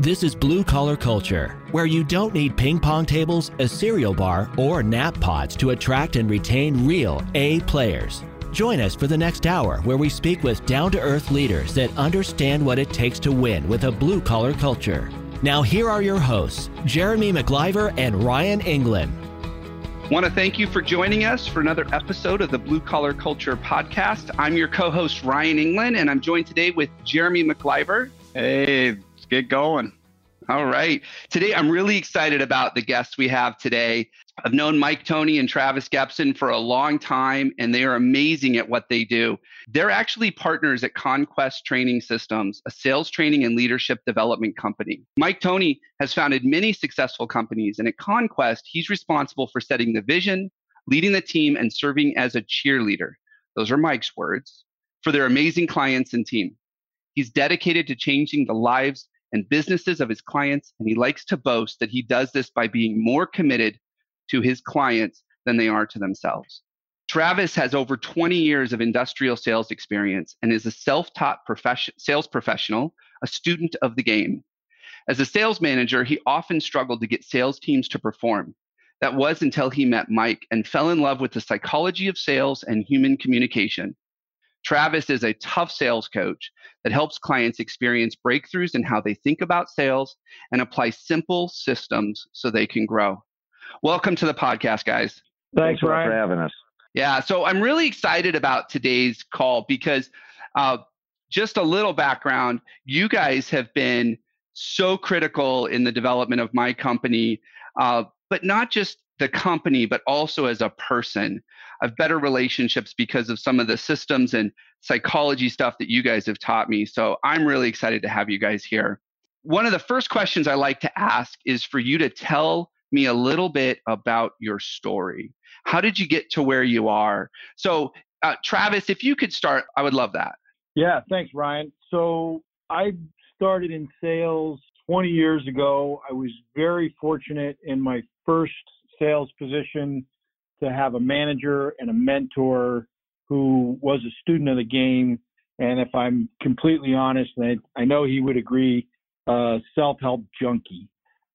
This is Blue Collar Culture, where you don't need ping pong tables, a cereal bar, or nap pods to attract and retain real A players. Join us for the next hour where we speak with down to earth leaders that understand what it takes to win with a blue collar culture. Now, here are your hosts, Jeremy McLiver and Ryan England. Want to thank you for joining us for another episode of the Blue Collar Culture Podcast. I'm your co host, Ryan England, and I'm joined today with Jeremy McLiver. Hey, let's get going. All right. Today, I'm really excited about the guests we have today. I've known Mike Tony and Travis Gepson for a long time, and they are amazing at what they do. They're actually partners at Conquest Training Systems, a sales training and leadership development company. Mike Tony has founded many successful companies, and at Conquest, he's responsible for setting the vision, leading the team, and serving as a cheerleader. Those are Mike's words for their amazing clients and team. He's dedicated to changing the lives and businesses of his clients, and he likes to boast that he does this by being more committed to his clients than they are to themselves. Travis has over 20 years of industrial sales experience and is a self taught sales professional, a student of the game. As a sales manager, he often struggled to get sales teams to perform. That was until he met Mike and fell in love with the psychology of sales and human communication. Travis is a tough sales coach that helps clients experience breakthroughs in how they think about sales and apply simple systems so they can grow. Welcome to the podcast, guys. Thanks, Thanks Ryan. for having us. Yeah, so I'm really excited about today's call because uh, just a little background you guys have been so critical in the development of my company, uh, but not just the company, but also as a person. I've better relationships because of some of the systems and psychology stuff that you guys have taught me. So I'm really excited to have you guys here. One of the first questions I like to ask is for you to tell me a little bit about your story. How did you get to where you are? So, uh, Travis, if you could start, I would love that. Yeah, thanks, Ryan. So, I started in sales 20 years ago. I was very fortunate in my first sales position to have a manager and a mentor who was a student of the game. And if I'm completely honest, and I, I know he would agree, uh, self help junkie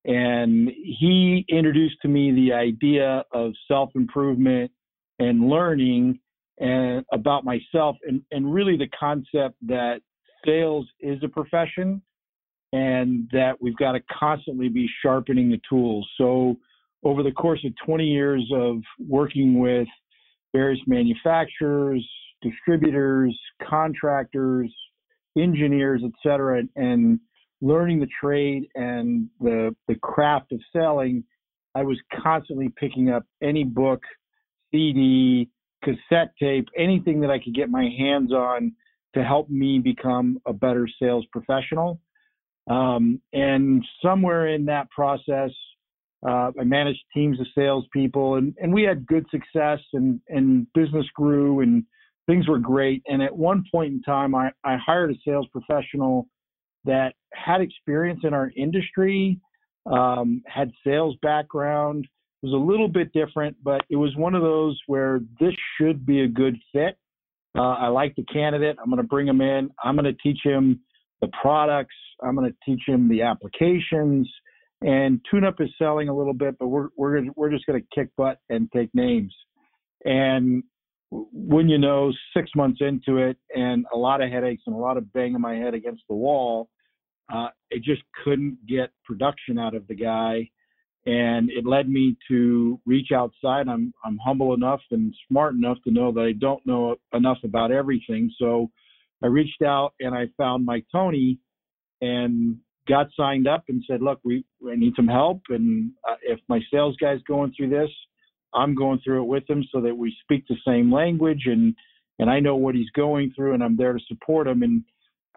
and he introduced to me the idea of self improvement and learning and about myself and, and really the concept that sales is a profession and that we've got to constantly be sharpening the tools. So over the course of 20 years of working with various manufacturers, distributors, contractors, engineers, et cetera, and, learning the trade and the the craft of selling, I was constantly picking up any book, CD, cassette tape, anything that I could get my hands on to help me become a better sales professional. Um, and somewhere in that process, uh, I managed teams of salespeople, and, and we had good success, and, and business grew, and things were great. And at one point in time, I, I hired a sales professional that had experience in our industry, um, had sales background. It was a little bit different, but it was one of those where this should be a good fit. Uh, I like the candidate. I'm going to bring him in. I'm going to teach him the products. I'm going to teach him the applications and tune up is selling a little bit. But we're we're we're just going to kick butt and take names. And when you know, six months into it, and a lot of headaches and a lot of banging my head against the wall, uh, I just couldn't get production out of the guy, and it led me to reach outside. I'm I'm humble enough and smart enough to know that I don't know enough about everything. So I reached out and I found Mike Tony, and got signed up and said, "Look, we I need some help, and uh, if my sales guy's going through this, I'm going through it with him, so that we speak the same language and." And I know what he's going through, and I'm there to support him. And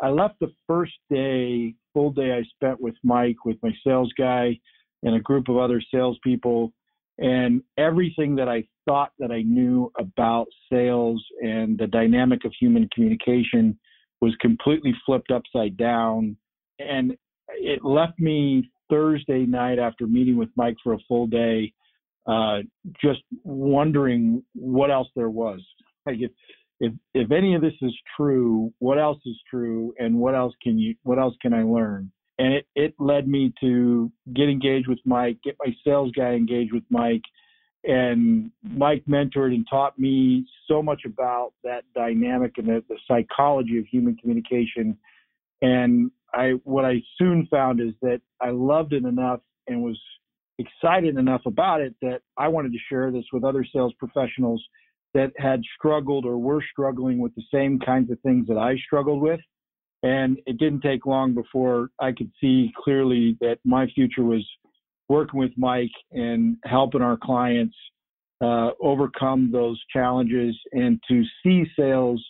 I left the first day, full day I spent with Mike, with my sales guy, and a group of other salespeople, and everything that I thought that I knew about sales and the dynamic of human communication was completely flipped upside down. And it left me Thursday night after meeting with Mike for a full day, uh, just wondering what else there was. Like if if if any of this is true, what else is true, and what else can you what else can I learn? and it, it led me to get engaged with Mike, get my sales guy engaged with Mike, and Mike mentored and taught me so much about that dynamic and the, the psychology of human communication. And I, what I soon found is that I loved it enough and was excited enough about it that I wanted to share this with other sales professionals that had struggled or were struggling with the same kinds of things that I struggled with. And it didn't take long before I could see clearly that my future was working with Mike and helping our clients uh, overcome those challenges and to see sales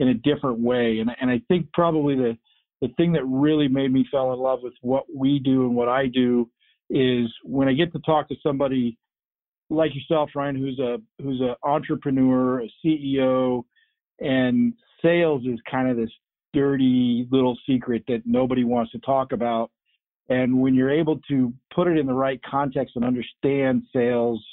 in a different way. And, and I think probably the, the thing that really made me fall in love with what we do and what I do is when I get to talk to somebody like yourself, Ryan, who's a who's an entrepreneur, a CEO, and sales is kind of this dirty little secret that nobody wants to talk about. And when you're able to put it in the right context and understand sales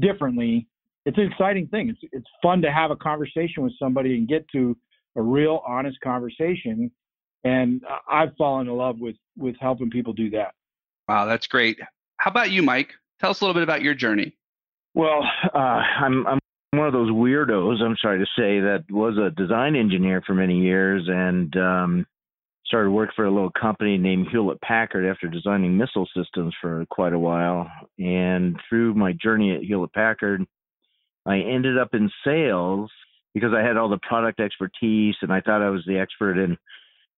differently, it's an exciting thing. It's it's fun to have a conversation with somebody and get to a real honest conversation. And I've fallen in love with with helping people do that. Wow, that's great. How about you, Mike? Tell us a little bit about your journey. Well, uh, I'm I'm one of those weirdos. I'm sorry to say that was a design engineer for many years and um, started work for a little company named Hewlett Packard after designing missile systems for quite a while. And through my journey at Hewlett Packard, I ended up in sales because I had all the product expertise and I thought I was the expert in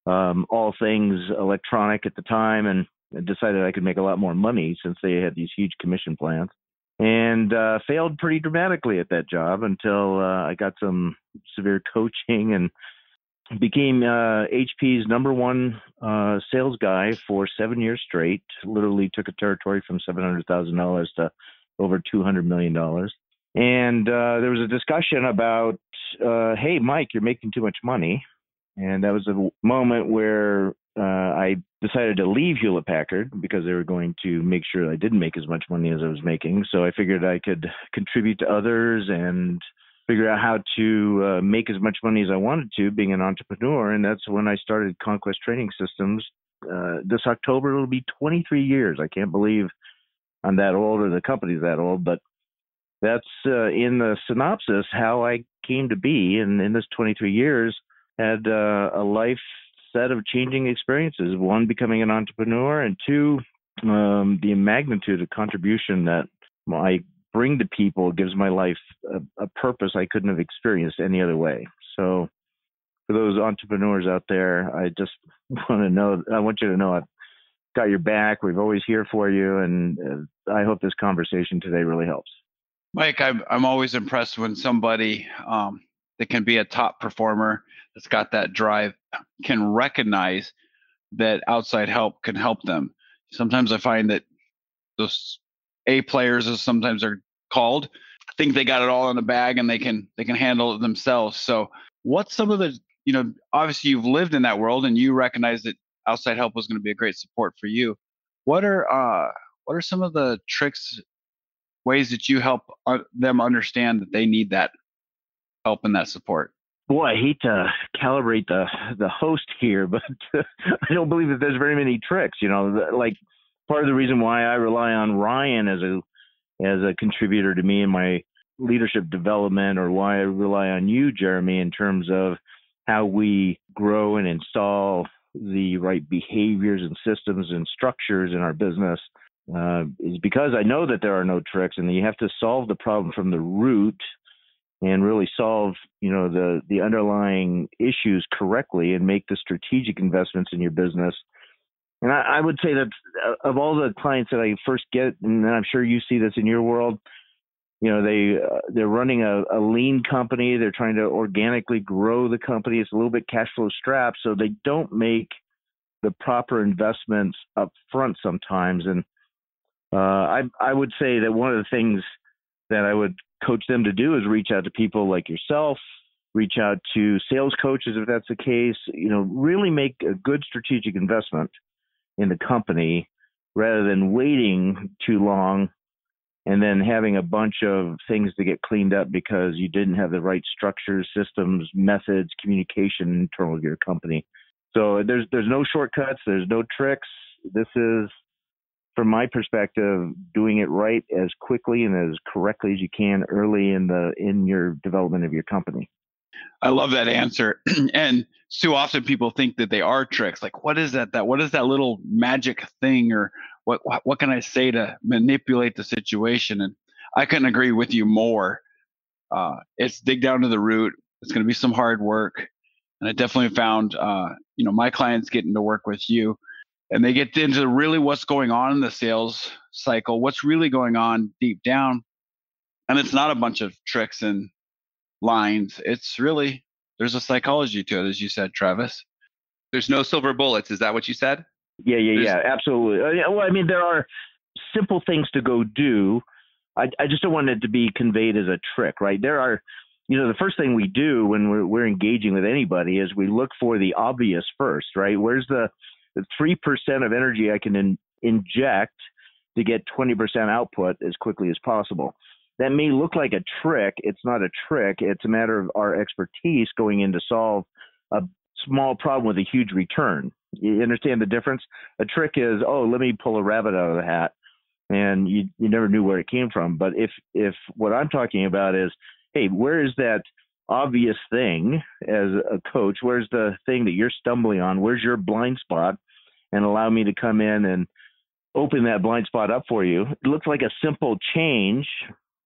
um, all things electronic at the time and decided I could make a lot more money since they had these huge commission plans and uh, failed pretty dramatically at that job until uh, I got some severe coaching and became uh, HP's number one uh, sales guy for seven years straight. Literally took a territory from seven hundred thousand dollars to over two hundred million dollars. And uh, there was a discussion about, uh, hey, Mike, you're making too much money. And that was a moment where uh, I decided to leave Hewlett Packard because they were going to make sure I didn't make as much money as I was making. So I figured I could contribute to others and figure out how to uh, make as much money as I wanted to being an entrepreneur. And that's when I started Conquest Training Systems. Uh, this October, it'll be 23 years. I can't believe I'm that old or the company's that old, but that's uh, in the synopsis how I came to be. And in this 23 years, had uh, a life set of changing experiences. One, becoming an entrepreneur, and two, um, the magnitude of contribution that I bring to people gives my life a, a purpose I couldn't have experienced any other way. So, for those entrepreneurs out there, I just want to know, I want you to know I've got your back. We're always here for you, and uh, I hope this conversation today really helps. Mike, I'm I'm always impressed when somebody um, that can be a top performer that's got that drive can recognize that outside help can help them. Sometimes I find that those A players, as sometimes they're called, think they got it all in the bag and they can they can handle it themselves. So, what's some of the you know obviously you've lived in that world and you recognize that outside help was going to be a great support for you. What are uh what are some of the tricks ways that you help uh, them understand that they need that help and that support? Boy, I hate to calibrate the the host here, but I don't believe that there's very many tricks. You know, like part of the reason why I rely on Ryan as a as a contributor to me in my leadership development, or why I rely on you, Jeremy, in terms of how we grow and install the right behaviors and systems and structures in our business. Uh, is because I know that there are no tricks, and you have to solve the problem from the root and really solve you know the the underlying issues correctly and make the strategic investments in your business and I, I would say that uh, of all the clients that I first get, and I'm sure you see this in your world, you know they uh, they're running a, a, lean company. They're trying to organically grow the company. It's a little bit cash flow strapped, so they don't make the proper investments up front sometimes. And uh, I I would say that one of the things that I would coach them to do is reach out to people like yourself, reach out to sales coaches if that's the case, you know, really make a good strategic investment in the company rather than waiting too long and then having a bunch of things to get cleaned up because you didn't have the right structures, systems, methods, communication internal to your company. So there's there's no shortcuts, there's no tricks. this is from my perspective, doing it right as quickly and as correctly as you can early in the in your development of your company. I love that answer. and too often people think that they are tricks. Like, what is that? That what is that little magic thing, or what? What, what can I say to manipulate the situation? And I couldn't agree with you more. Uh, it's dig down to the root. It's going to be some hard work, and I definitely found, uh, you know, my clients getting to work with you and they get into really what's going on in the sales cycle, what's really going on deep down. And it's not a bunch of tricks and lines. It's really, there's a psychology to it, as you said, Travis. There's no silver bullets. Is that what you said? Yeah, yeah, there's... yeah, absolutely. Uh, well, I mean, there are simple things to go do. I, I just don't want it to be conveyed as a trick, right? There are, you know, the first thing we do when we're, we're engaging with anybody is we look for the obvious first, right? Where's the, three percent of energy I can in, inject to get 20% output as quickly as possible. That may look like a trick. It's not a trick. It's a matter of our expertise going in to solve a small problem with a huge return. You understand the difference? A trick is, oh, let me pull a rabbit out of the hat, and you you never knew where it came from. But if if what I'm talking about is, hey, where is that obvious thing as a coach? Where's the thing that you're stumbling on? Where's your blind spot? and allow me to come in and open that blind spot up for you. It looks like a simple change.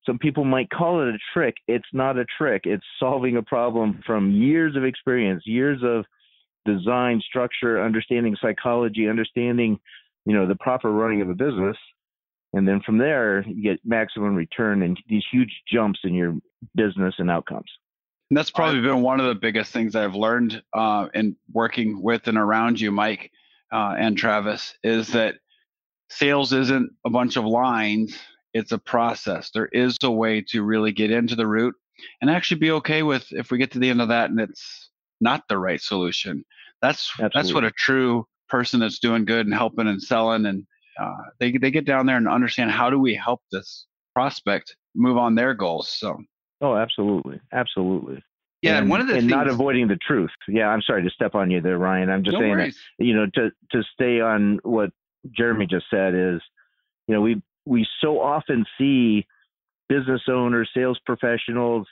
Some people might call it a trick. It's not a trick. It's solving a problem from years of experience, years of design, structure, understanding psychology, understanding, you know, the proper running of a business. And then from there, you get maximum return and these huge jumps in your business and outcomes. And that's probably been one of the biggest things I've learned uh, in working with and around you, Mike, uh, and Travis is that sales isn't a bunch of lines, it's a process. There is a way to really get into the root and actually be okay with if we get to the end of that and it's not the right solution. That's Absolutely. that's what a true person that's doing good and helping and selling and uh, they they get down there and understand how do we help this prospect move on their goals. So Oh, absolutely, absolutely. Yeah, and, one of the and things, not avoiding the truth. Yeah, I'm sorry to step on you there, Ryan. I'm just no saying worries. that you know to to stay on what Jeremy just said is, you know, we we so often see business owners, sales professionals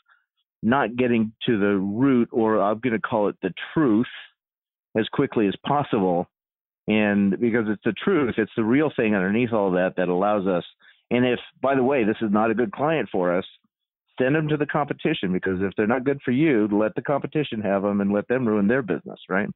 not getting to the root, or I'm going to call it the truth, as quickly as possible. And because it's the truth, it's the real thing underneath all that that allows us. And if, by the way, this is not a good client for us, send them to the competition because if they're not good for you, let the competition have them and let them ruin their business, right?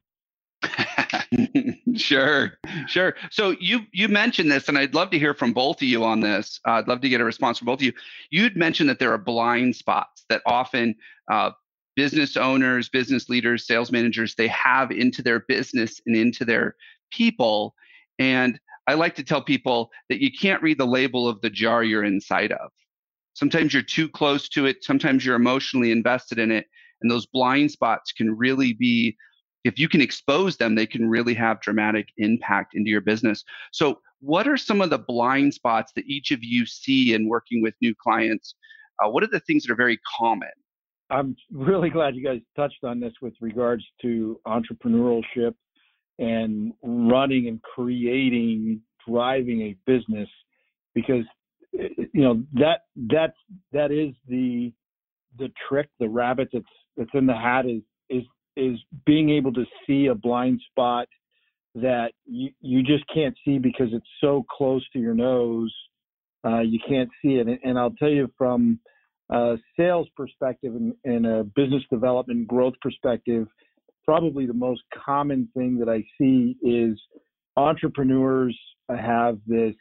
sure, sure. So you you mentioned this, and I'd love to hear from both of you on this. Uh, I'd love to get a response from both of you. You'd mentioned that there are blind spots that often uh, business owners, business leaders, sales managers they have into their business and into their people. And I like to tell people that you can't read the label of the jar you're inside of. Sometimes you're too close to it. Sometimes you're emotionally invested in it. And those blind spots can really be, if you can expose them, they can really have dramatic impact into your business. So, what are some of the blind spots that each of you see in working with new clients? Uh, what are the things that are very common? I'm really glad you guys touched on this with regards to entrepreneurship and running and creating, driving a business, because you know that that's that is the the trick. The rabbit that's that's in the hat is is is being able to see a blind spot that you you just can't see because it's so close to your nose. Uh, you can't see it. And, and I'll tell you from a sales perspective and, and a business development growth perspective probably the most common thing that I see is entrepreneurs have this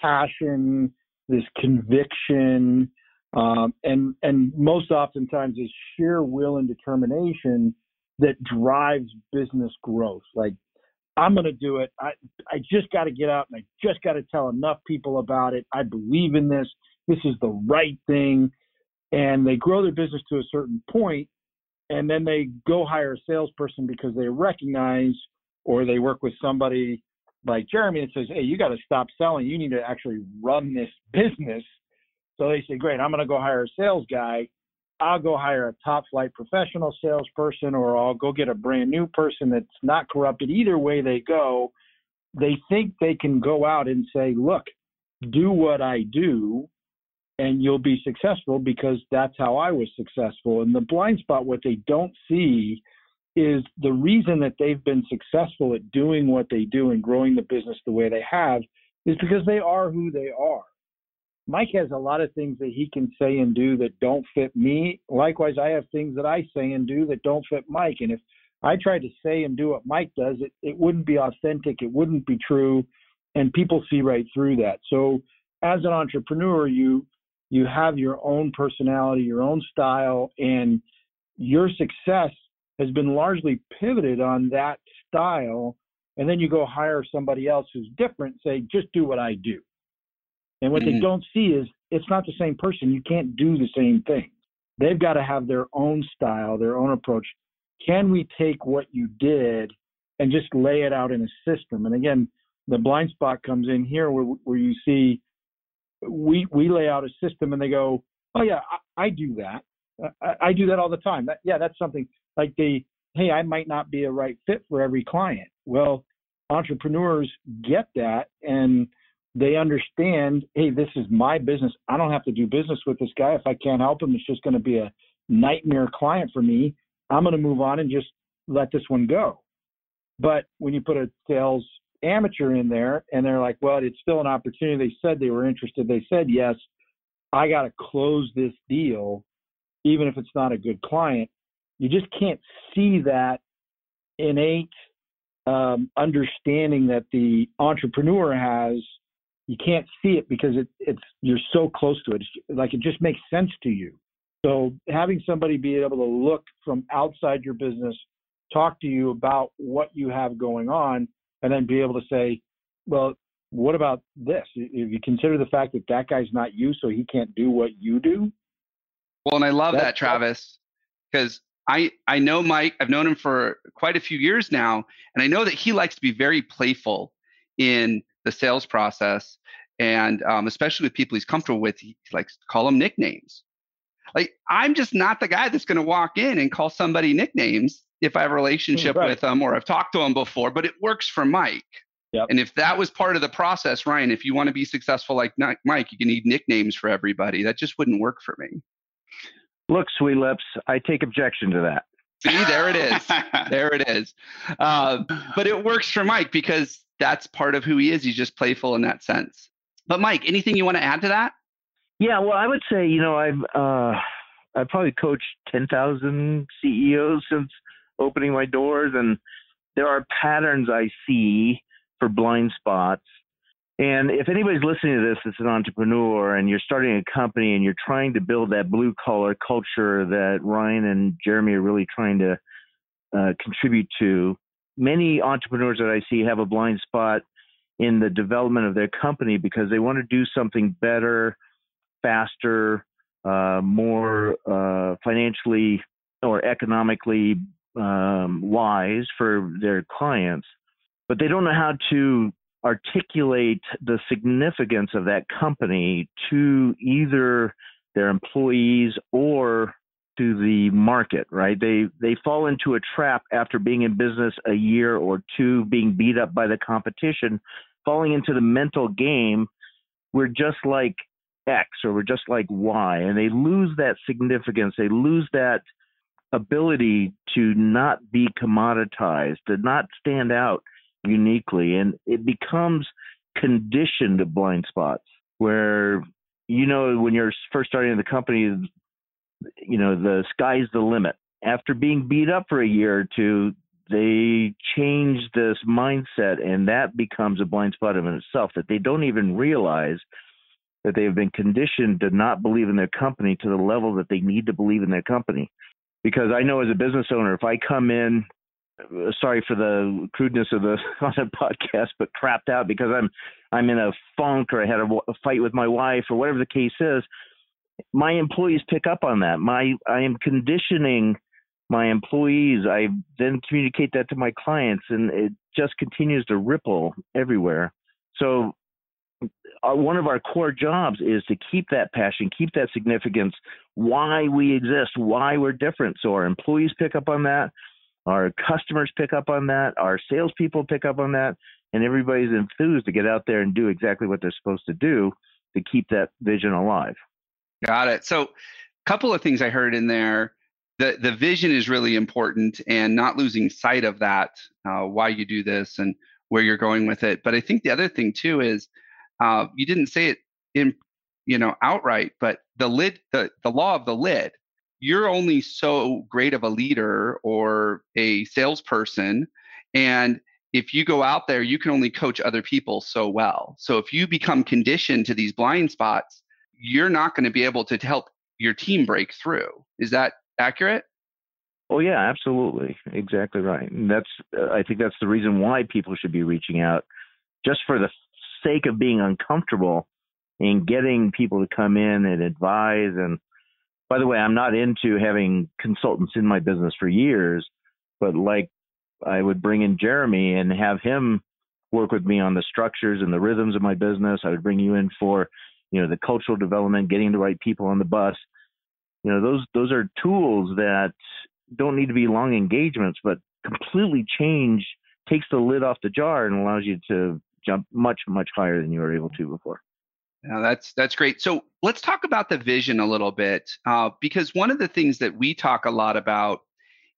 passion this conviction, um, and and most oftentimes is sheer will and determination that drives business growth. Like I'm going to do it. I I just got to get out and I just got to tell enough people about it. I believe in this. This is the right thing. And they grow their business to a certain point, and then they go hire a salesperson because they recognize or they work with somebody like Jeremy that says, hey, you got to stop selling. You need to actually run this business. So they say, great, I'm going to go hire a sales guy. I'll go hire a top flight professional salesperson, or I'll go get a brand new person that's not corrupted. Either way they go, they think they can go out and say, look, do what I do and you'll be successful because that's how I was successful. And the blind spot, what they don't see is the reason that they've been successful at doing what they do and growing the business the way they have is because they are who they are. Mike has a lot of things that he can say and do that don't fit me. Likewise, I have things that I say and do that don't fit Mike. And if I tried to say and do what Mike does, it, it wouldn't be authentic, it wouldn't be true, and people see right through that. So as an entrepreneur, you you have your own personality, your own style, and your success has been largely pivoted on that style. And then you go hire somebody else who's different, say, just do what I do. And what mm-hmm. they don't see is it's not the same person. You can't do the same thing. They've got to have their own style, their own approach. Can we take what you did and just lay it out in a system? And again, the blind spot comes in here where, where you see we we lay out a system and they go, oh yeah, I, I do that. I, I, do that all the time. That, yeah, that's something like the hey, I might not be a right fit for every client. Well, entrepreneurs get that and they understand, hey, this is my business. I don't have to do business with this guy. If I can't help him, it's just going to be a nightmare client for me. I'm going to move on and just let this one go. But when you put a sales amateur in there and they're like, well, it's still an opportunity. They said they were interested. They said yes. I got to close this deal, even if it's not a good client. You just can't see that innate um, understanding that the entrepreneur has. You can't see it because it, it's you're so close to it. It's, like it just makes sense to you. So having somebody be able to look from outside your business, talk to you about what you have going on, and then be able to say, well, what about this? If you consider the fact that that guy's not you, so he can't do what you do. Well, and I love that, Travis, because I I know Mike. I've known him for quite a few years now, and I know that he likes to be very playful in the sales process, and um, especially with people he's comfortable with, he likes to call them nicknames. Like I'm just not the guy that's going to walk in and call somebody nicknames if I have a relationship right. with them or I've talked to them before, but it works for Mike. Yep. And if that was part of the process, Ryan, if you want to be successful like Mike, you can need nicknames for everybody. That just wouldn't work for me. Look, sweet lips, I take objection to that. See, there it is. there it is. Uh, but it works for Mike because that's part of who he is. He's just playful in that sense. But Mike, anything you want to add to that? Yeah, well, I would say you know I've uh, I've probably coached ten thousand CEOs since opening my doors, and there are patterns I see for blind spots. And if anybody's listening to this that's an entrepreneur and you're starting a company and you're trying to build that blue collar culture that Ryan and Jeremy are really trying to uh, contribute to, many entrepreneurs that I see have a blind spot in the development of their company because they want to do something better, faster, uh, more uh, financially or economically um, wise for their clients, but they don't know how to articulate the significance of that company to either their employees or to the market right? They they fall into a trap after being in business a year or two being beat up by the competition falling into the mental game we're just like x or we're just like y and they lose that significance. They lose that ability to not be commoditized, to not stand out uniquely. And it becomes conditioned blind spots where, you know, when you're first starting the company, you know, the sky's the limit. After being beat up for a year or two, they change this mindset and that becomes a blind spot in itself that they don't even realize that they've been conditioned to not believe in their company to the level that they need to believe in their company because I know as a business owner, if I come in, sorry for the crudeness of the podcast, but crapped out because I'm I'm in a funk or I had a, a fight with my wife or whatever the case is, my employees pick up on that. My I am conditioning my employees. I then communicate that to my clients, and it just continues to ripple everywhere. So our, one of our core jobs is to keep that passion, keep that significance, why we exist, why we're different. So our employees pick up on that, our customers pick up on that, our salespeople pick up on that, and everybody's enthused to get out there and do exactly what they're supposed to do to keep that vision alive. Got it. So, a couple of things I heard in there. The, the vision is really important and not losing sight of that, uh, why you do this and where you're going with it. But I think the other thing too is uh, you didn't say it in, you know, outright, but the lid, the, the law of the lid, you're only so great of a leader or a salesperson. And if you go out there, you can only coach other people so well. So if you become conditioned to these blind spots, you're not going to be able to help your team break through. Is that accurate? Oh yeah, absolutely, exactly right. And that's uh, I think that's the reason why people should be reaching out, just for the sake of being uncomfortable and getting people to come in and advise. And by the way, I'm not into having consultants in my business for years, but like I would bring in Jeremy and have him work with me on the structures and the rhythms of my business. I would bring you in for, you know, the cultural development, getting the right people on the bus. You know, those those are tools that don't need to be long engagements, but completely change takes the lid off the jar and allows you to jump much much higher than you were able to before. Yeah, that's that's great. So let's talk about the vision a little bit, uh, because one of the things that we talk a lot about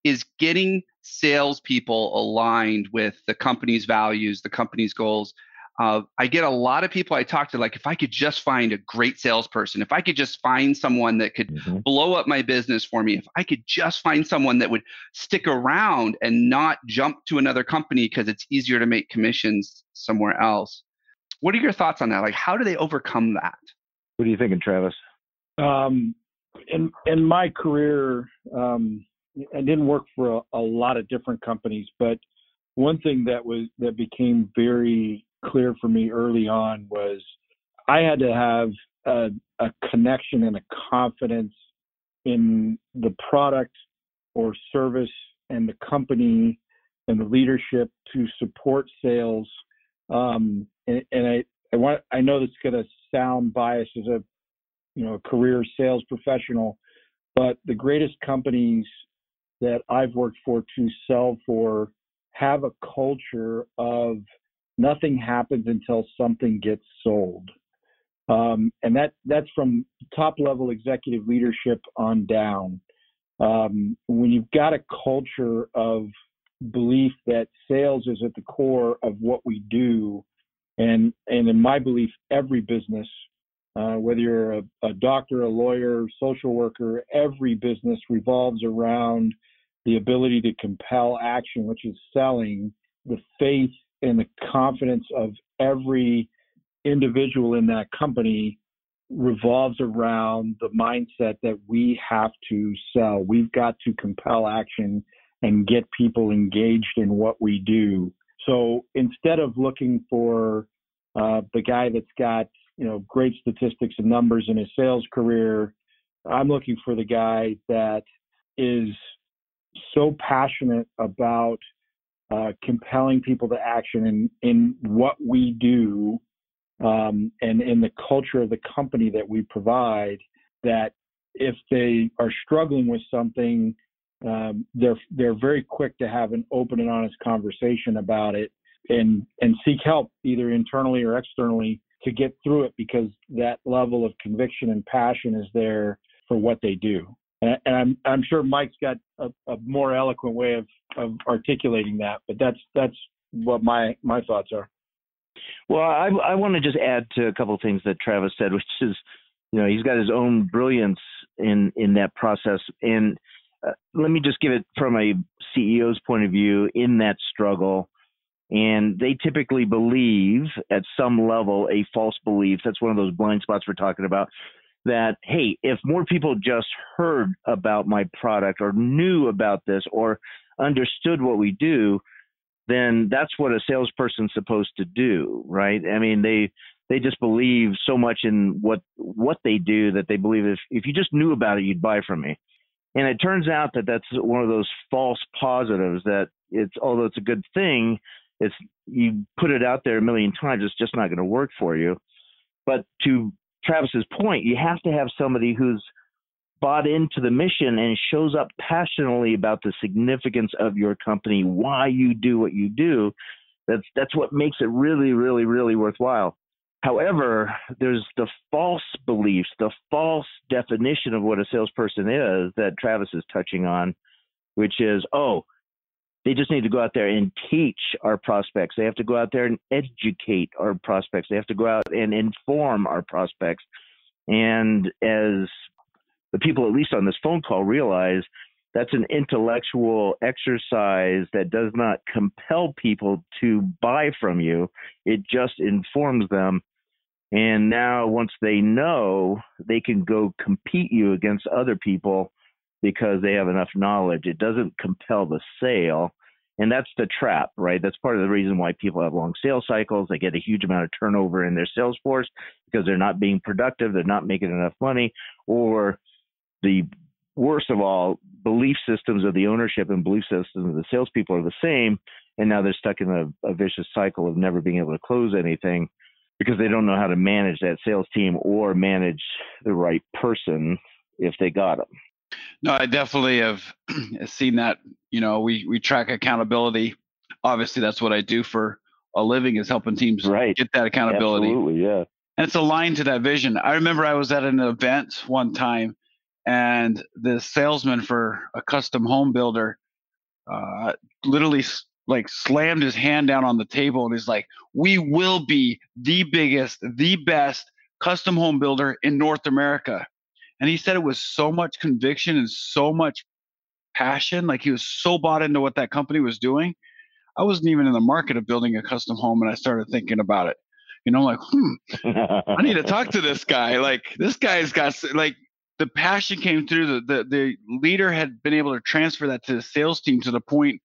is getting salespeople aligned with the company's values, the company's goals. Uh, I get a lot of people I talk to, like, if I could just find a great salesperson, if I could just find someone that could mm-hmm. blow up my business for me, if I could just find someone that would stick around and not jump to another company because it's easier to make commissions somewhere else. What are your thoughts on that? Like, how do they overcome that? What are you thinking, Travis? Um, in in my career, um, I didn't work for a, a lot of different companies, but one thing that was that became very clear for me early on was I had to have a, a connection and a confidence in the product or service and the company and the leadership to support sales. Um, and, and I, I want I know this is going to sound biased as a you know a career sales professional, but the greatest companies that I've worked for to sell for have a culture of nothing happens until something gets sold. Um, and that that's from top level executive leadership on down. Um, when you've got a culture of belief that sales is at the core of what we do, and and in my belief, every business uh, whether you're a, a, doctor, a lawyer, social worker, every business revolves around the ability to compel action, which is selling, the faith and the confidence of every individual in that company revolves around the mindset that we have to sell. We've got to compel action and get people engaged in what we do. So instead of looking for uh, the guy that's got you know great statistics and numbers in his sales career. I'm looking for the guy that is so passionate about uh, compelling people to action in in what we do um, and in the culture of the company that we provide. That if they are struggling with something, um, they're they're very quick to have an open and honest conversation about it and and seek help either internally or externally to get through it because that level of conviction and passion is there for what they do. And, and I'm I'm sure Mike's got a, a, more eloquent way of, of articulating that, but that's that's what my my thoughts are. Well, I I want to just add to a couple of things that Travis said, which is, you know, he's got his own brilliance in in that process, and uh, let me just give it from a CEO's point of view in that struggle and they typically believe at some level a false belief. That's one of those blind spots we're talking about. That, hey, if more people just heard about my product or knew about this or understood what we do, then that's what a salesperson's supposed to do, right? I mean, they they just believe so much in what what they do that they believe if if you just knew about it, you'd buy from me. And it turns out that that's one of those false positives that it's although it's a good thing, it's you put it out there a million times, it's just not going to work for you. But to Travis's point, you have to have somebody who's bought into the mission and shows up passionately about the significance of your company, why you do what you do, That's that's what makes it really, really, really worthwhile. However, there's the false beliefs, the false definition of what a salesperson is that Travis is touching on, which is, oh, they just need to go out there and teach our prospects. They have to go out there and educate our prospects. They have to go out and inform our prospects. And as the people, at least on this phone call, realize that's an intellectual exercise that does not compel people to buy from you. It just informs them. And now, once they know, they can go compete you against other people because they have enough knowledge. It doesn't compel the sale. And that's the trap, right? That's part of the reason why people have long sales cycles. They get a huge amount of turnover in their sales force because they're not being productive, they're not making enough money, or the worst of all, belief systems of the ownership and belief systems of the salespeople are the same, and now they're stuck in a, a vicious cycle of never being able to close anything because they don't know how to manage that sales team or manage the right person if they got them. No, I definitely have seen that. You know, we we track accountability. Obviously, that's what I do for a living is helping teams right. get that accountability. Absolutely, yeah. And it's aligned to that vision. I remember I was at an event one time, and the salesman for a custom home builder uh, literally like slammed his hand down on the table and he's like, "We will be the biggest, the best custom home builder in North America." And he said it was so much conviction and so much passion. Like he was so bought into what that company was doing. I wasn't even in the market of building a custom home and I started thinking about it. You know, like, hmm, I need to talk to this guy. Like this guy's got like the passion came through. The, the the leader had been able to transfer that to the sales team to the point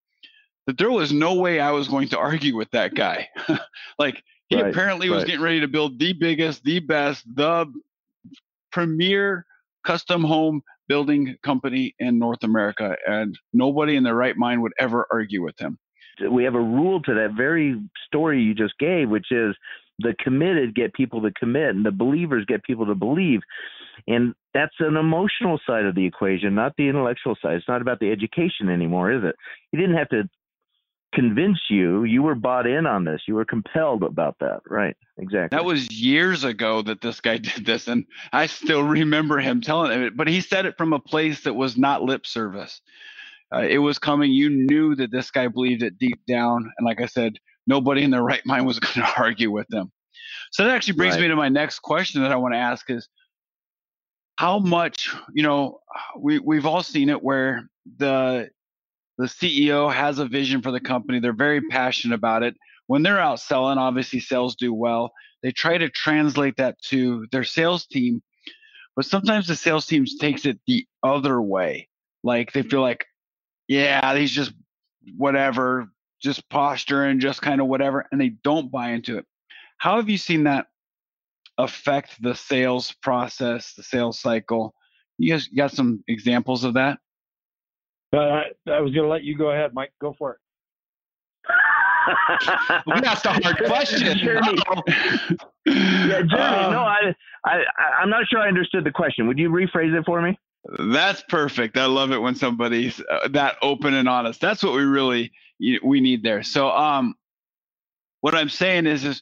that there was no way I was going to argue with that guy. like he right, apparently right. was getting ready to build the biggest, the best, the premier custom home building company in North America, and nobody in their right mind would ever argue with him. We have a rule to that very story you just gave, which is the committed get people to commit, and the believers get people to believe. And that's an emotional side of the equation, not the intellectual side. It's not about the education anymore, is it? You didn't have to convince you you were bought in on this. You were compelled about that. Right. Exactly. That was years ago that this guy did this and i still remember him telling it but he said it from a place that was not lip service. Uh, it was coming. You knew that this guy believed it deep down and like i said nobody in their right mind was going to argue with him. So that actually brings right. me to my next question that i want to ask is how much you know we, we've all seen it where the the CEO has a vision for the company. They're very passionate about it. When they're out selling, obviously sales do well. They try to translate that to their sales team, but sometimes the sales team takes it the other way. Like they feel like, yeah, he's just whatever, just posturing, just kind of whatever, and they don't buy into it. How have you seen that affect the sales process, the sales cycle? You guys got some examples of that? Uh, I was going to let you go ahead, Mike. Go for it. asked a hard question. Jeremy. yeah, Jeremy. Uh, no, I, I, I'm not sure I understood the question. Would you rephrase it for me? That's perfect. I love it when somebody's uh, that open and honest. That's what we really we need there. So, um, what I'm saying is, is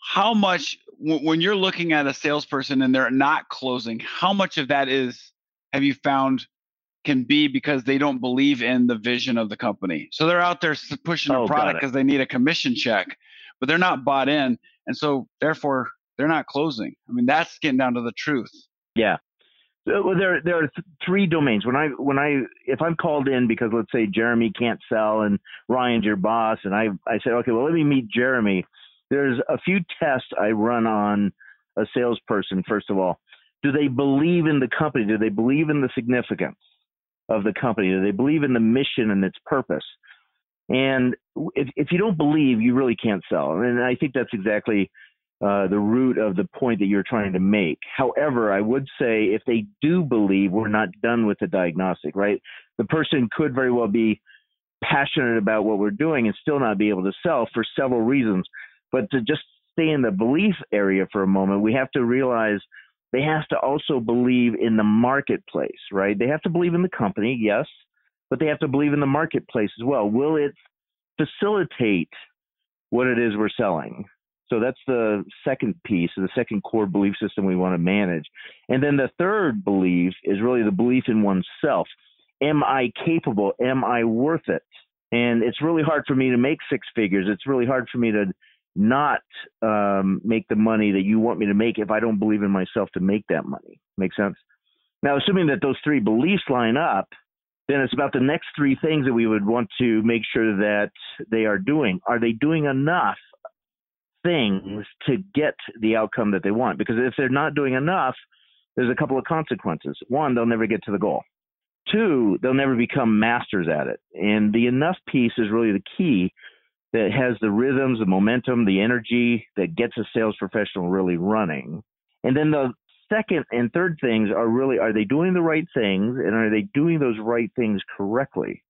how much when you're looking at a salesperson and they're not closing, how much of that is have you found can be because they don't believe in the vision of the company. So they're out there pushing a oh, product because they need a commission check, but they're not bought in. And so therefore they're not closing. I mean, that's getting down to the truth. Yeah. Well, there, there are th- three domains. When I, when I, if I'm called in because let's say Jeremy can't sell and Ryan's your boss, and I, I say, okay, well, let me meet Jeremy. There's a few tests I run on a salesperson. First of all, do they believe in the company? Do they believe in the significance? Of the company? Do they believe in the mission and its purpose? And if, if you don't believe, you really can't sell. And I think that's exactly uh, the root of the point that you're trying to make. However, I would say if they do believe, we're not done with the diagnostic, right? The person could very well be passionate about what we're doing and still not be able to sell for several reasons. But to just stay in the belief area for a moment, we have to realize they have to also believe in the marketplace, right? They have to believe in the company, yes, but they have to believe in the marketplace as well. Will it facilitate what it is we're selling. So that's the second piece, the second core belief system we want to manage. And then the third belief is really the belief in oneself. Am I capable? Am I worth it? And it's really hard for me to make six figures. It's really hard for me to not um, make the money that you want me to make if I don't believe in myself to make that money. Make sense? Now, assuming that those three beliefs line up, then it's about the next three things that we would want to make sure that they are doing. Are they doing enough things to get the outcome that they want? Because if they're not doing enough, there's a couple of consequences. One, they'll never get to the goal. Two, they'll never become masters at it. And the enough piece is really the key that has the rhythms, the momentum, the energy that gets a sales professional really running. And then the second and third things are really are they doing the right things and are they doing those right things correctly?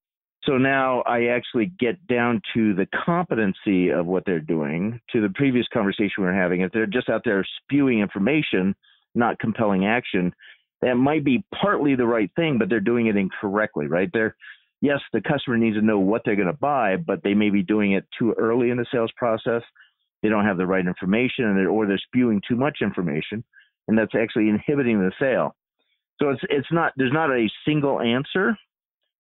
So now I actually get down to the competency of what they're doing, to the previous conversation we were having. If they're just out there spewing information, not compelling action, that might be partly the right thing, but they're doing it incorrectly, right? They're yes, the customer needs to know what they're going to buy, but they may be doing it too early in the sales process. They don't have the right information, and or they're spewing too much information, and that's actually inhibiting the sale. So it's it's not there's not a single answer,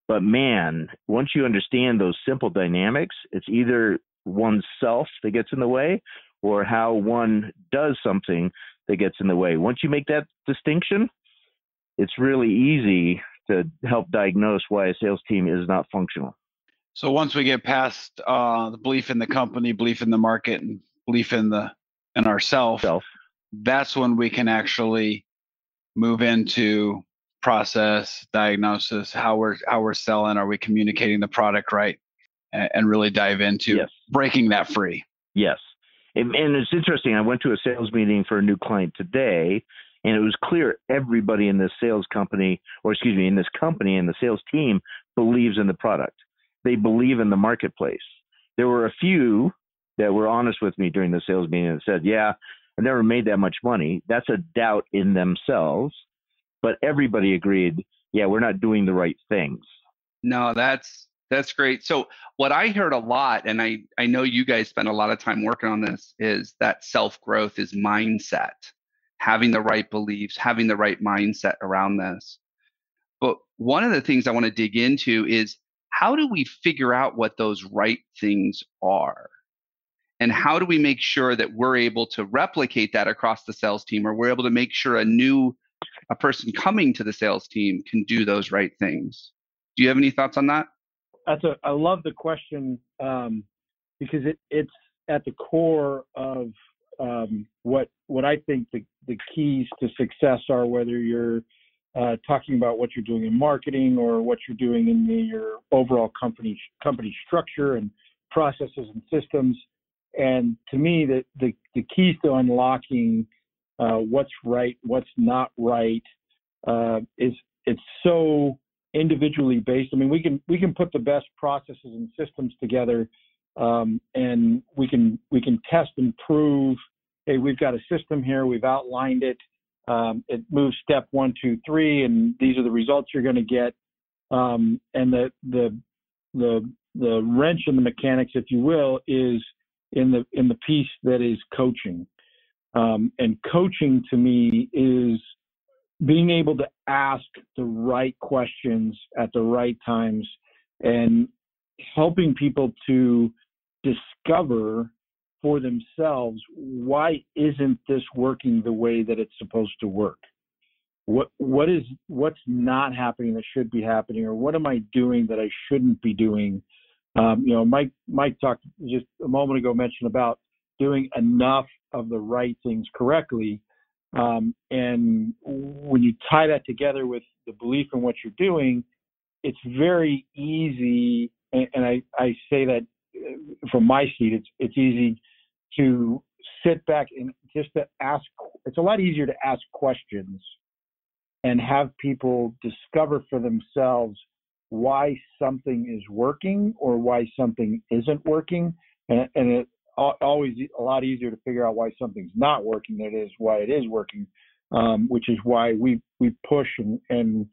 but man, once you understand those simple dynamics, it's either oneself that gets in the way, or how one does something that gets in the way. Once you make that distinction, it's really easy to help diagnose why a sales team is not functional. So once we get past uh, the belief in the company, belief in the market, and belief in the in ourself, Self. that's when we can actually move into process diagnosis, how we're how we're selling, are we communicating the product right, and, and really dive into yes. breaking that free. Yes, and, and it's interesting. I went to a sales meeting for a new client today, and it was clear everybody in this sales company, or excuse me, in this company and the sales team believes in the product. They believe in the marketplace. There were a few that were honest with me during the sales meeting and said, Yeah, I never made that much money. That's a doubt in themselves. But everybody agreed, yeah, we're not doing the right things. No, that's that's great. So what I heard a lot, and I, I know you guys spend a lot of time working on this, is that self-growth is mindset having the right beliefs, having the right mindset around this. But one of the things I want to dig into is how do we figure out what those right things are? And how do we make sure that we're able to replicate that across the sales team or we're able to make sure a new a person coming to the sales team can do those right things? Do you have any thoughts on that? That's a I love the question um, because it, it's at the core of um, what what I think the, the keys to success are, whether you're uh, talking about what you're doing in marketing or what you're doing in the, your overall company company structure and processes and systems. And to me, the the, the keys to unlocking uh, what's right, what's not right, uh, is it's so individually based. I mean, we can we can put the best processes and systems together um, and we can we can test and prove. Hey, we've got a system here. We've outlined it. Um, it moves step one, two, three, and these are the results you're going to get. Um, and the the the the wrench in the mechanics, if you will, is in the in the piece that is coaching. Um, and coaching to me is being able to ask the right questions at the right times and helping people to discover for themselves why isn't this working the way that it's supposed to work? What what is what's not happening that should be happening or what am i doing that i shouldn't be doing? Um, you know mike mike talked just a moment ago mentioned about doing enough of the right things correctly. Um, and when you tie that together with the belief in what you're doing it's very easy and, and I, I say that from my seat, it's it's easy to sit back and just to ask. It's a lot easier to ask questions and have people discover for themselves why something is working or why something isn't working, and, and always a lot easier to figure out why something's not working than it is why it is working, um, which is why we we push and, and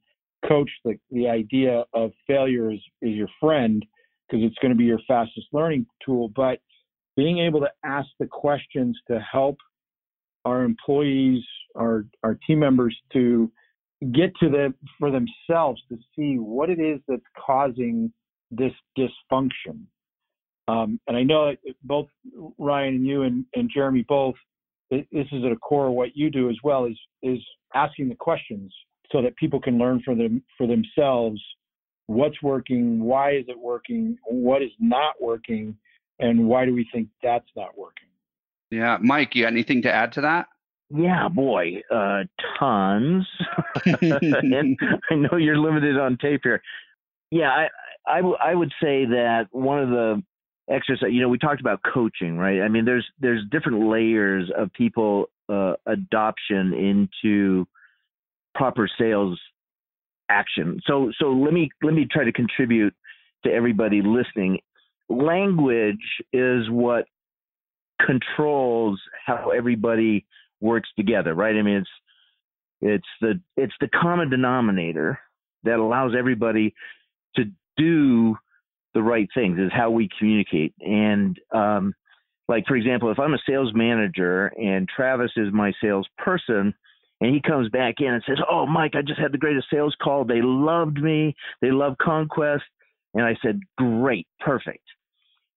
coach the the idea of failure is, is your friend because it's going to be your fastest learning tool. But being able to ask the questions to help our employees, our our team members to get to the for themselves to see what it is that's causing this dysfunction. Um, and I know that both Ryan and you and, and Jeremy both, this is at a core of what you do as well is is asking the questions so that people can learn for them for themselves what's working, why is it working, what is not working, and why do we think that's not working. Yeah, Mike, you got anything to add to that? Yeah, boy, uh, tons. and I know you're limited on tape here. Yeah, I, I, w- I would say that one of the exercise, you know, we talked about coaching, right? I mean, there's there's different layers of people uh, adoption into proper sales action. So so let me let me try to contribute to everybody listening. Language is what controls how everybody works together, right? I mean, it's it's the it's the common denominator that allows everybody to do the right things. Is how we communicate. And um, like for example, if I'm a sales manager and Travis is my salesperson, and he comes back in and says, "Oh, Mike, I just had the greatest sales call. They loved me. They love Conquest." And I said, "Great, perfect."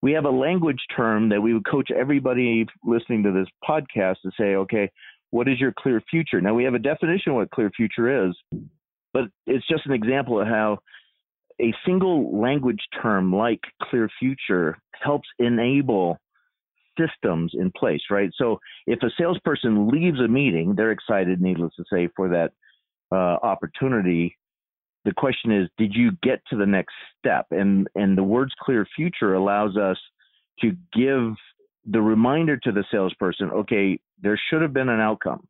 We have a language term that we would coach everybody listening to this podcast to say, "Okay, what is your clear future?" Now we have a definition of what clear future is, but it's just an example of how a single language term like clear future helps enable systems in place, right? So if a salesperson leaves a meeting, they're excited, needless to say, for that uh, opportunity. The question is, did you get to the next step? And and the words clear future allows us to give the reminder to the salesperson, okay, there should have been an outcome,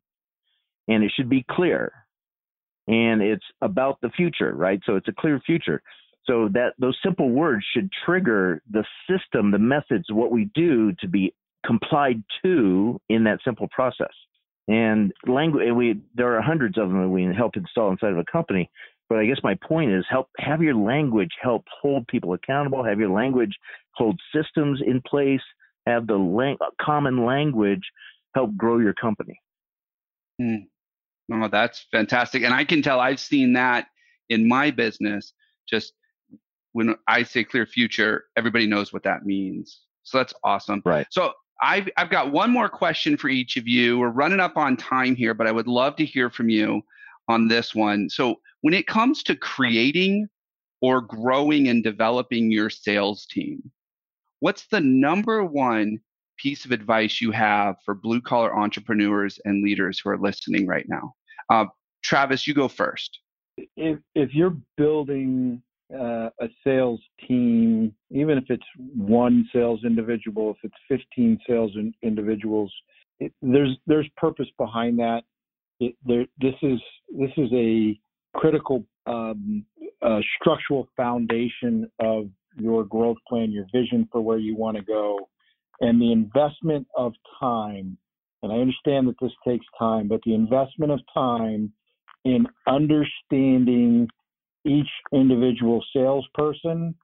and it should be clear, and it's about the future, right? So it's a clear future. So that those simple words should trigger the system, the methods, what we do to be complied to in that simple process. And language, we there are hundreds of them that we help install inside of a company. But I guess my point is help have your language help hold people accountable. Have your language hold systems in place. Have the lang- common language help grow your company. Hmm. Oh, that's fantastic. And I can tell I've seen that in my business. Just when I say clear future, everybody knows what that means. So that's awesome. Right. So I've, I've got one more question for each of you. We're running up on time here, but I would love to hear from you on this one. So, when it comes to creating or growing and developing your sales team, what's the number one piece of advice you have for blue collar entrepreneurs and leaders who are listening right now? Uh, Travis, you go first. If, if you're building uh, a sales team, even if it's one sales individual, if it's 15 sales in, individuals, it, there's there's purpose behind that. It, there, this is this is a critical um, uh, structural foundation of your growth plan, your vision for where you want to go, and the investment of time. And I understand that this takes time, but the investment of time in understanding each individual salesperson,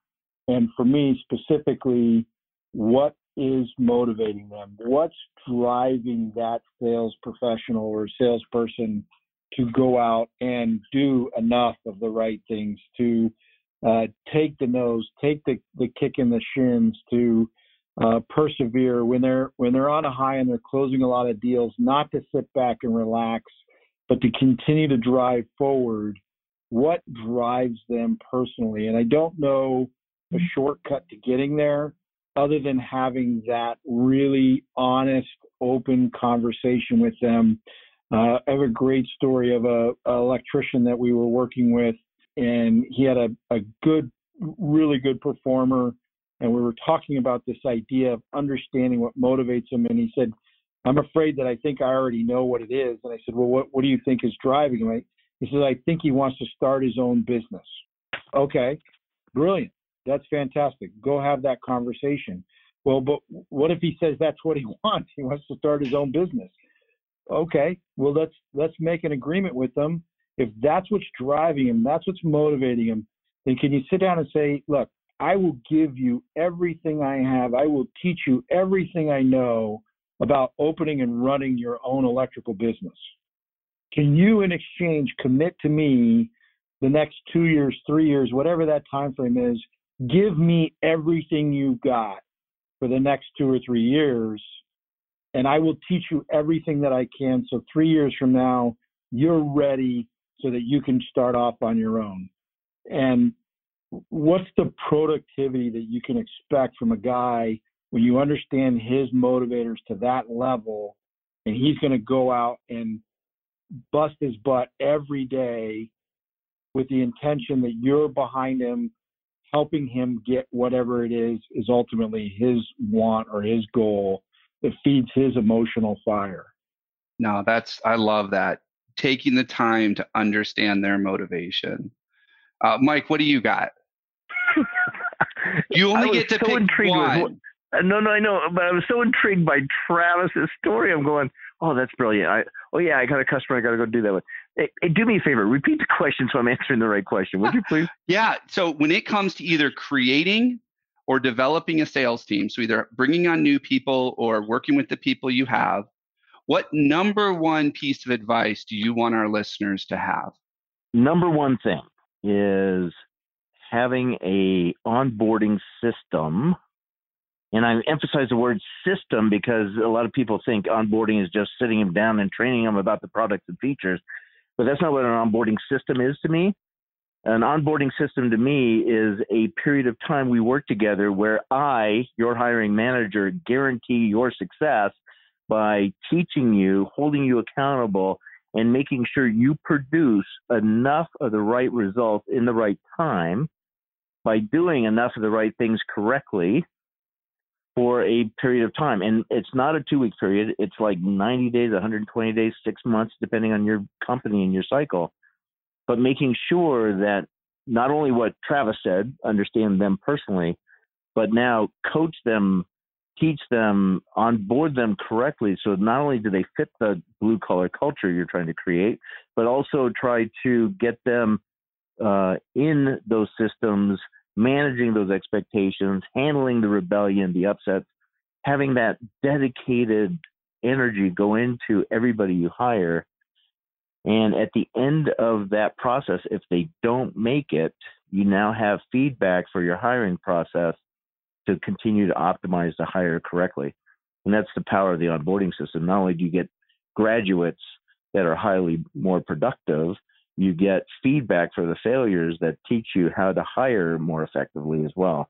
and for me specifically, what is motivating them? What's driving that sales professional or salesperson to go out and do enough of the right things to uh, take the nose, take the, the kick in the shins, to uh, persevere when they're when they're on a high and they're closing a lot of deals, not to sit back and relax, but to continue to drive forward what drives them personally. And I don't know a mm-hmm. shortcut to getting there other than having that really honest, open conversation with them. Uh, I have a great story of a, a, electrician that we were working with, and he had a, a good, really good performer. And we were talking about this idea of understanding what motivates him. And he said, I'm afraid that I think I already know what it is. And I said, Well, what, what do you think is driving him? He says, I think he wants to start his own business. Okay, brilliant. That's fantastic. Go have that conversation. Well, but what if he says that's what he wants? He wants to start his own business. Okay, well let's let's make an agreement with them. If that's what's driving him, that's what's motivating him, then can you sit down and say, look, I will give you everything I have. I will teach you everything I know about opening and running your own electrical business. Can you, in exchange, commit to me the next two years, three years, whatever that time frame is? Give me everything you've got for the next two or three years, and I will teach you everything that I can. So three years from now, you're ready so that you can start off on your own. And what's the productivity that you can expect from a guy when you understand his motivators to that level and he's going to go out and bust his butt every day with the intention that you're behind him helping him get whatever it is is ultimately his want or his goal that feeds his emotional fire no that's i love that taking the time to understand their motivation uh, mike what do you got you only get to so pick one. Uh, no, no, I know, but I was so intrigued by Travis's story. I'm going, oh, that's brilliant. I, oh yeah, I got a customer. I got to go do that with. Hey, hey, do me a favor. Repeat the question so I'm answering the right question. Would you please? yeah. So when it comes to either creating or developing a sales team, so either bringing on new people or working with the people you have, what number one piece of advice do you want our listeners to have? Number one thing is having a onboarding system and I emphasize the word system because a lot of people think onboarding is just sitting them down and training them about the products and features. But that's not what an onboarding system is to me. An onboarding system to me is a period of time we work together where I, your hiring manager, guarantee your success by teaching you, holding you accountable, and making sure you produce enough of the right results in the right time by doing enough of the right things correctly for a period of time. And it's not a two week period, it's like 90 days, 120 days, six months, depending on your company and your cycle. But making sure that not only what Travis said, understand them personally, but now coach them, teach them, onboard them correctly. So not only do they fit the blue collar culture you're trying to create, but also try to get them uh, in those systems managing those expectations, handling the rebellion, the upsets, having that dedicated energy go into everybody you hire. And at the end of that process, if they don't make it, you now have feedback for your hiring process to continue to optimize the hire correctly. And that's the power of the onboarding system. Not only do you get graduates that are highly more productive, you get feedback for the failures that teach you how to hire more effectively as well.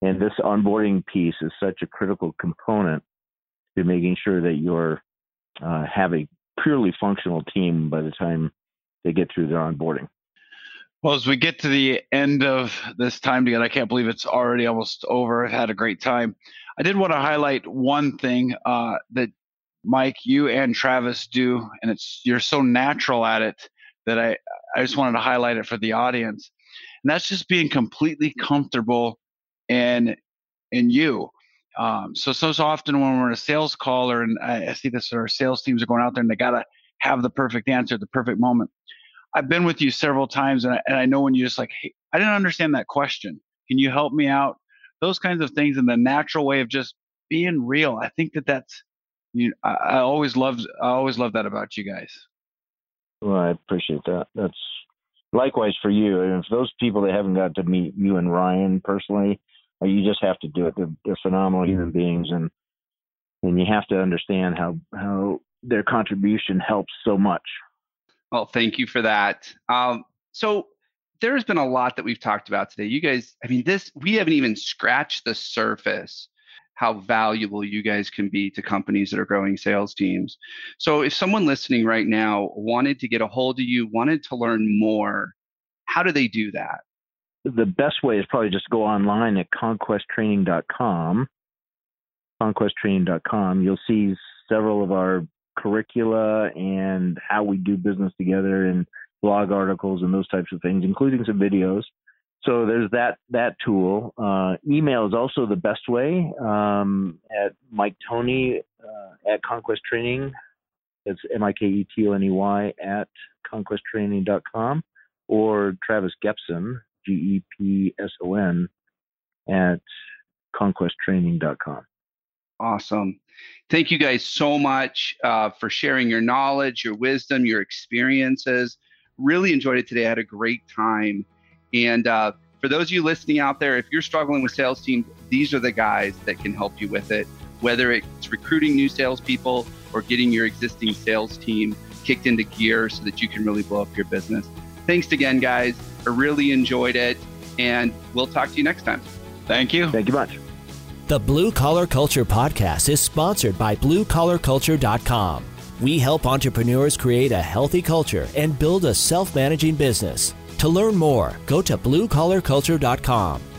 And this onboarding piece is such a critical component to making sure that you're uh, have a purely functional team by the time they get through their onboarding. Well, as we get to the end of this time together, I can't believe it's already almost over. I've had a great time. I did want to highlight one thing uh, that Mike, you and Travis do, and it's you're so natural at it that I, I just wanted to highlight it for the audience. And that's just being completely comfortable in in you. Um, so so often when we're in a sales call or and I, I see this our sales teams are going out there and they gotta have the perfect answer at the perfect moment. I've been with you several times and I, and I know when you just like, hey, I didn't understand that question. Can you help me out? Those kinds of things and the natural way of just being real. I think that that's you. I, I always loved I always love that about you guys. Well, I appreciate that. That's likewise for you. And for those people that haven't got to meet you and Ryan personally, uh, you just have to do it. They're, they're phenomenal human beings, and and you have to understand how how their contribution helps so much. Well, thank you for that. Um, so there's been a lot that we've talked about today. You guys, I mean, this we haven't even scratched the surface how valuable you guys can be to companies that are growing sales teams. So if someone listening right now wanted to get a hold of you, wanted to learn more, how do they do that? The best way is probably just go online at conquesttraining.com. Conquesttraining.com. You'll see several of our curricula and how we do business together and blog articles and those types of things, including some videos so there's that that tool. Uh, email is also the best way um, at Mike Toney uh, at Conquest Training. It's M I K E T O N E Y at conquesttraining.com or Travis Gepson G E P S O N at conquesttraining.com. Awesome. Thank you guys so much uh, for sharing your knowledge, your wisdom, your experiences. Really enjoyed it today. I had a great time. And uh, for those of you listening out there, if you're struggling with sales teams, these are the guys that can help you with it, whether it's recruiting new salespeople or getting your existing sales team kicked into gear so that you can really blow up your business. Thanks again, guys. I really enjoyed it. And we'll talk to you next time. Thank you. Thank you much. The Blue Collar Culture podcast is sponsored by BlueCollarCulture.com. We help entrepreneurs create a healthy culture and build a self managing business. To learn more, go to BlueCollarCulture.com